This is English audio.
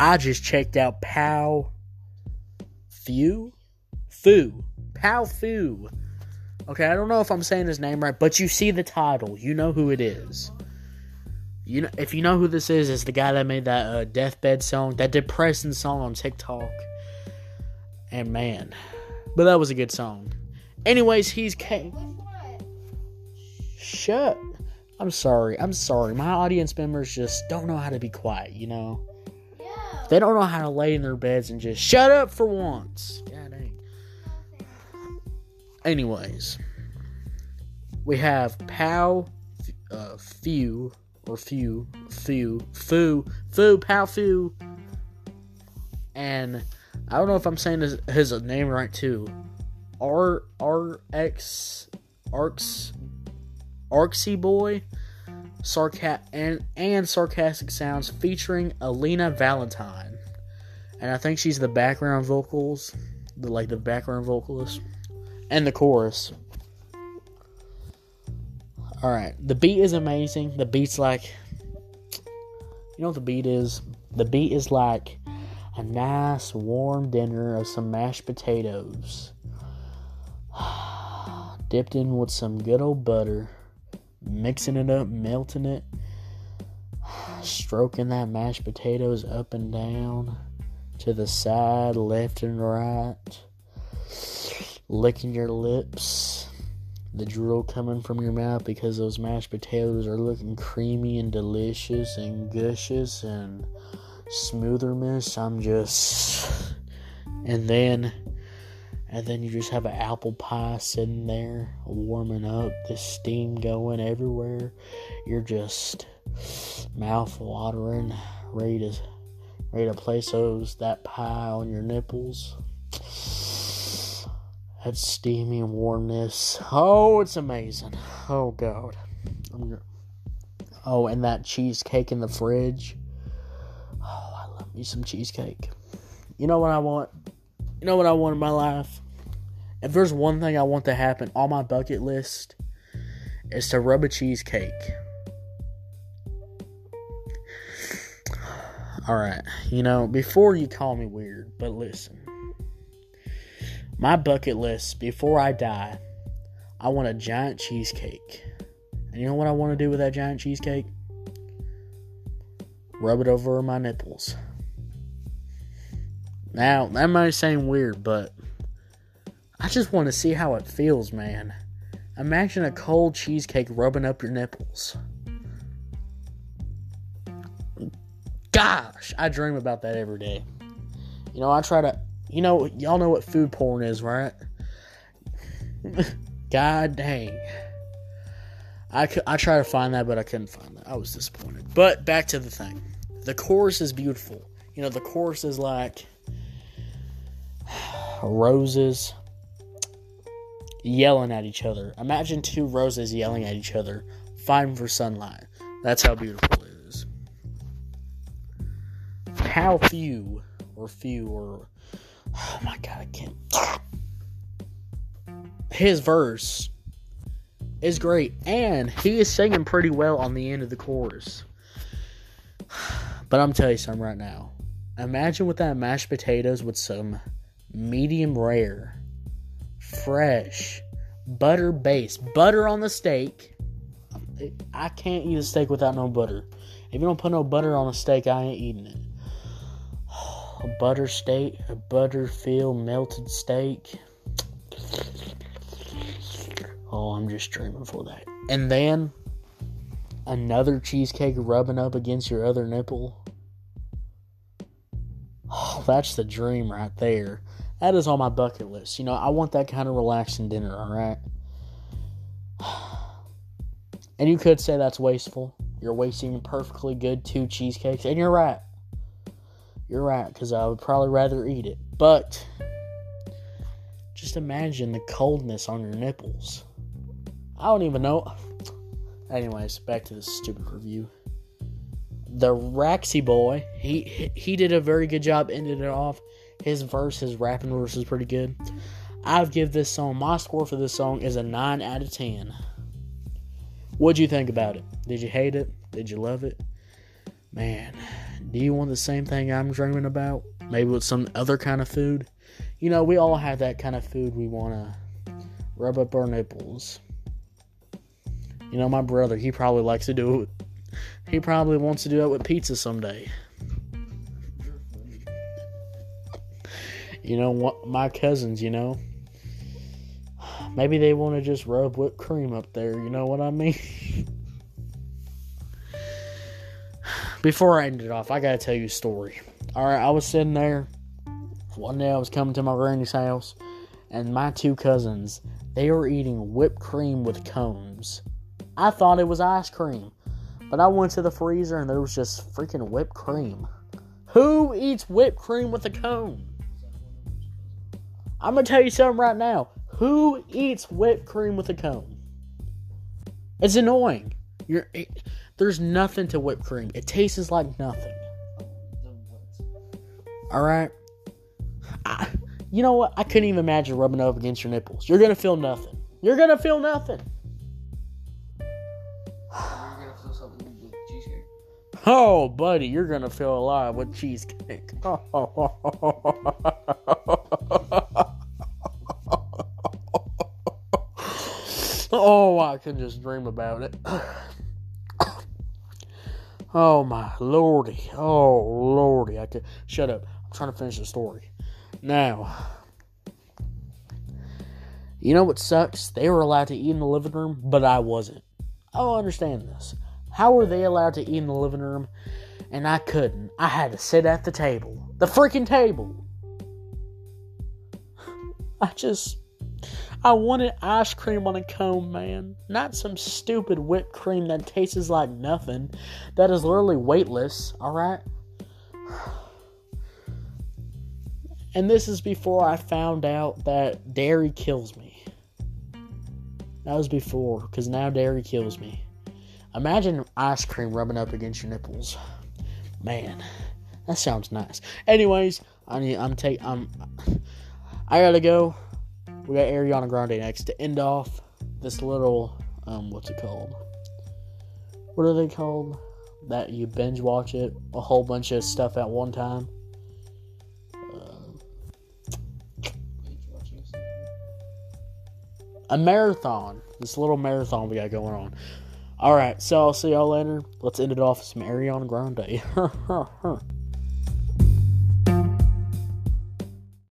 I just checked out Pow Few? Fu. Pow Fu. Okay, I don't know if I'm saying his name right, but you see the title. You know who it is. You know, if you know who this is, it's the guy that made that uh, deathbed song, that depressing song on TikTok. And man, but that was a good song. Anyways, he's ca- shut. I'm sorry. I'm sorry. My audience members just don't know how to be quiet. You know. They don't know how to lay in their beds and just shut up for once. God dang. Anyways, we have Pow, uh, Few or Few, Few, Foo, Foo, Pow, Foo, and I don't know if I'm saying his, his name right too. R R X Arcs Arcsy Boy, sarca- and and sarcastic sounds featuring Alina Valentine, and I think she's the background vocals, the like the background vocalist, and the chorus. All right, the beat is amazing. The beat's like, you know what the beat is? The beat is like a nice warm dinner of some mashed potatoes, dipped in with some good old butter, mixing it up, melting it, stroking that mashed potatoes up and down, to the side, left and right, licking your lips, the drool coming from your mouth because those mashed potatoes are looking creamy and delicious and gushes and smootherness. I'm just, and then, and then you just have an apple pie sitting there warming up, the steam going everywhere. You're just mouth watering, ready to, ready to place those that pie on your nipples. That steamy warmness. Oh, it's amazing. Oh God. Oh, and that cheesecake in the fridge. Oh, I love me some cheesecake. You know what I want? You know what I want in my life? If there's one thing I want to happen on my bucket list, is to rub a cheesecake. Alright, you know, before you call me weird, but listen. My bucket list, before I die, I want a giant cheesecake. And you know what I want to do with that giant cheesecake? Rub it over my nipples. Now, that might seem weird, but I just want to see how it feels, man. Imagine a cold cheesecake rubbing up your nipples. Gosh, I dream about that every day. You know, I try to, you know, y'all know what food porn is, right? God dang. I, I tried to find that, but I couldn't find that. I was disappointed. But back to the thing. The chorus is beautiful. You know, the chorus is like roses yelling at each other. Imagine two roses yelling at each other, fighting for sunlight. That's how beautiful it is. How few, or few, or oh my god, I can't. His verse is great, and he is singing pretty well on the end of the chorus. But I'm telling you something right now. Imagine with that mashed potatoes with some medium rare, fresh, butter base, butter on the steak. I can't eat a steak without no butter. If you don't put no butter on a steak, I ain't eating it. A butter steak, a butter filled melted steak. Oh, I'm just dreaming for that. And then another cheesecake rubbing up against your other nipple. Oh, that's the dream right there. That is on my bucket list. You know, I want that kind of relaxing dinner, alright? And you could say that's wasteful. You're wasting perfectly good two cheesecakes, and you're right. You're right, because I would probably rather eat it. But just imagine the coldness on your nipples. I don't even know. Anyways, back to this stupid review. The Raxy boy, he he- did a very good job ending it off. His verse, his rapping verse is pretty good. I've give this song my score for this song is a nine out of ten. What'd you think about it? Did you hate it? Did you love it? Man, do you want the same thing I'm dreaming about? Maybe with some other kind of food? You know, we all have that kind of food we want to rub up our nipples. You know, my brother, he probably likes to do it. He probably wants to do it with pizza someday. You know what? My cousins, you know, maybe they want to just rub whipped cream up there. You know what I mean? Before I end it off, I gotta tell you a story. All right, I was sitting there one day. I was coming to my granny's house, and my two cousins they were eating whipped cream with cones. I thought it was ice cream, but I went to the freezer and there was just freaking whipped cream. Who eats whipped cream with a cone? I'm gonna tell you something right now. Who eats whipped cream with a cone? It's annoying. You're it, there's nothing to whipped cream. It tastes like nothing. All right. I, you know what? I couldn't even imagine rubbing up against your nipples. You're gonna feel nothing. You're gonna feel nothing. Oh, buddy, you're gonna feel alive with cheesecake. I can just dream about it. oh my lordy, oh lordy, I can shut up. I'm trying to finish the story. Now, you know what sucks? They were allowed to eat in the living room, but I wasn't. Oh, I don't understand this. How were they allowed to eat in the living room and I couldn't? I had to sit at the table. The freaking table. I just. I wanted ice cream on a cone, man. Not some stupid whipped cream that tastes like nothing. That is literally weightless, alright? And this is before I found out that dairy kills me. That was before, because now dairy kills me. Imagine ice cream rubbing up against your nipples. Man, that sounds nice. Anyways, I need, I'm take I'm I gotta go. We got Ariana Grande next to end off this little um what's it called? What are they called? That you binge watch it a whole bunch of stuff at one time. a marathon. This little marathon we got going on. All right, so I'll see y'all later. Let's end it off with some Ariana Grande.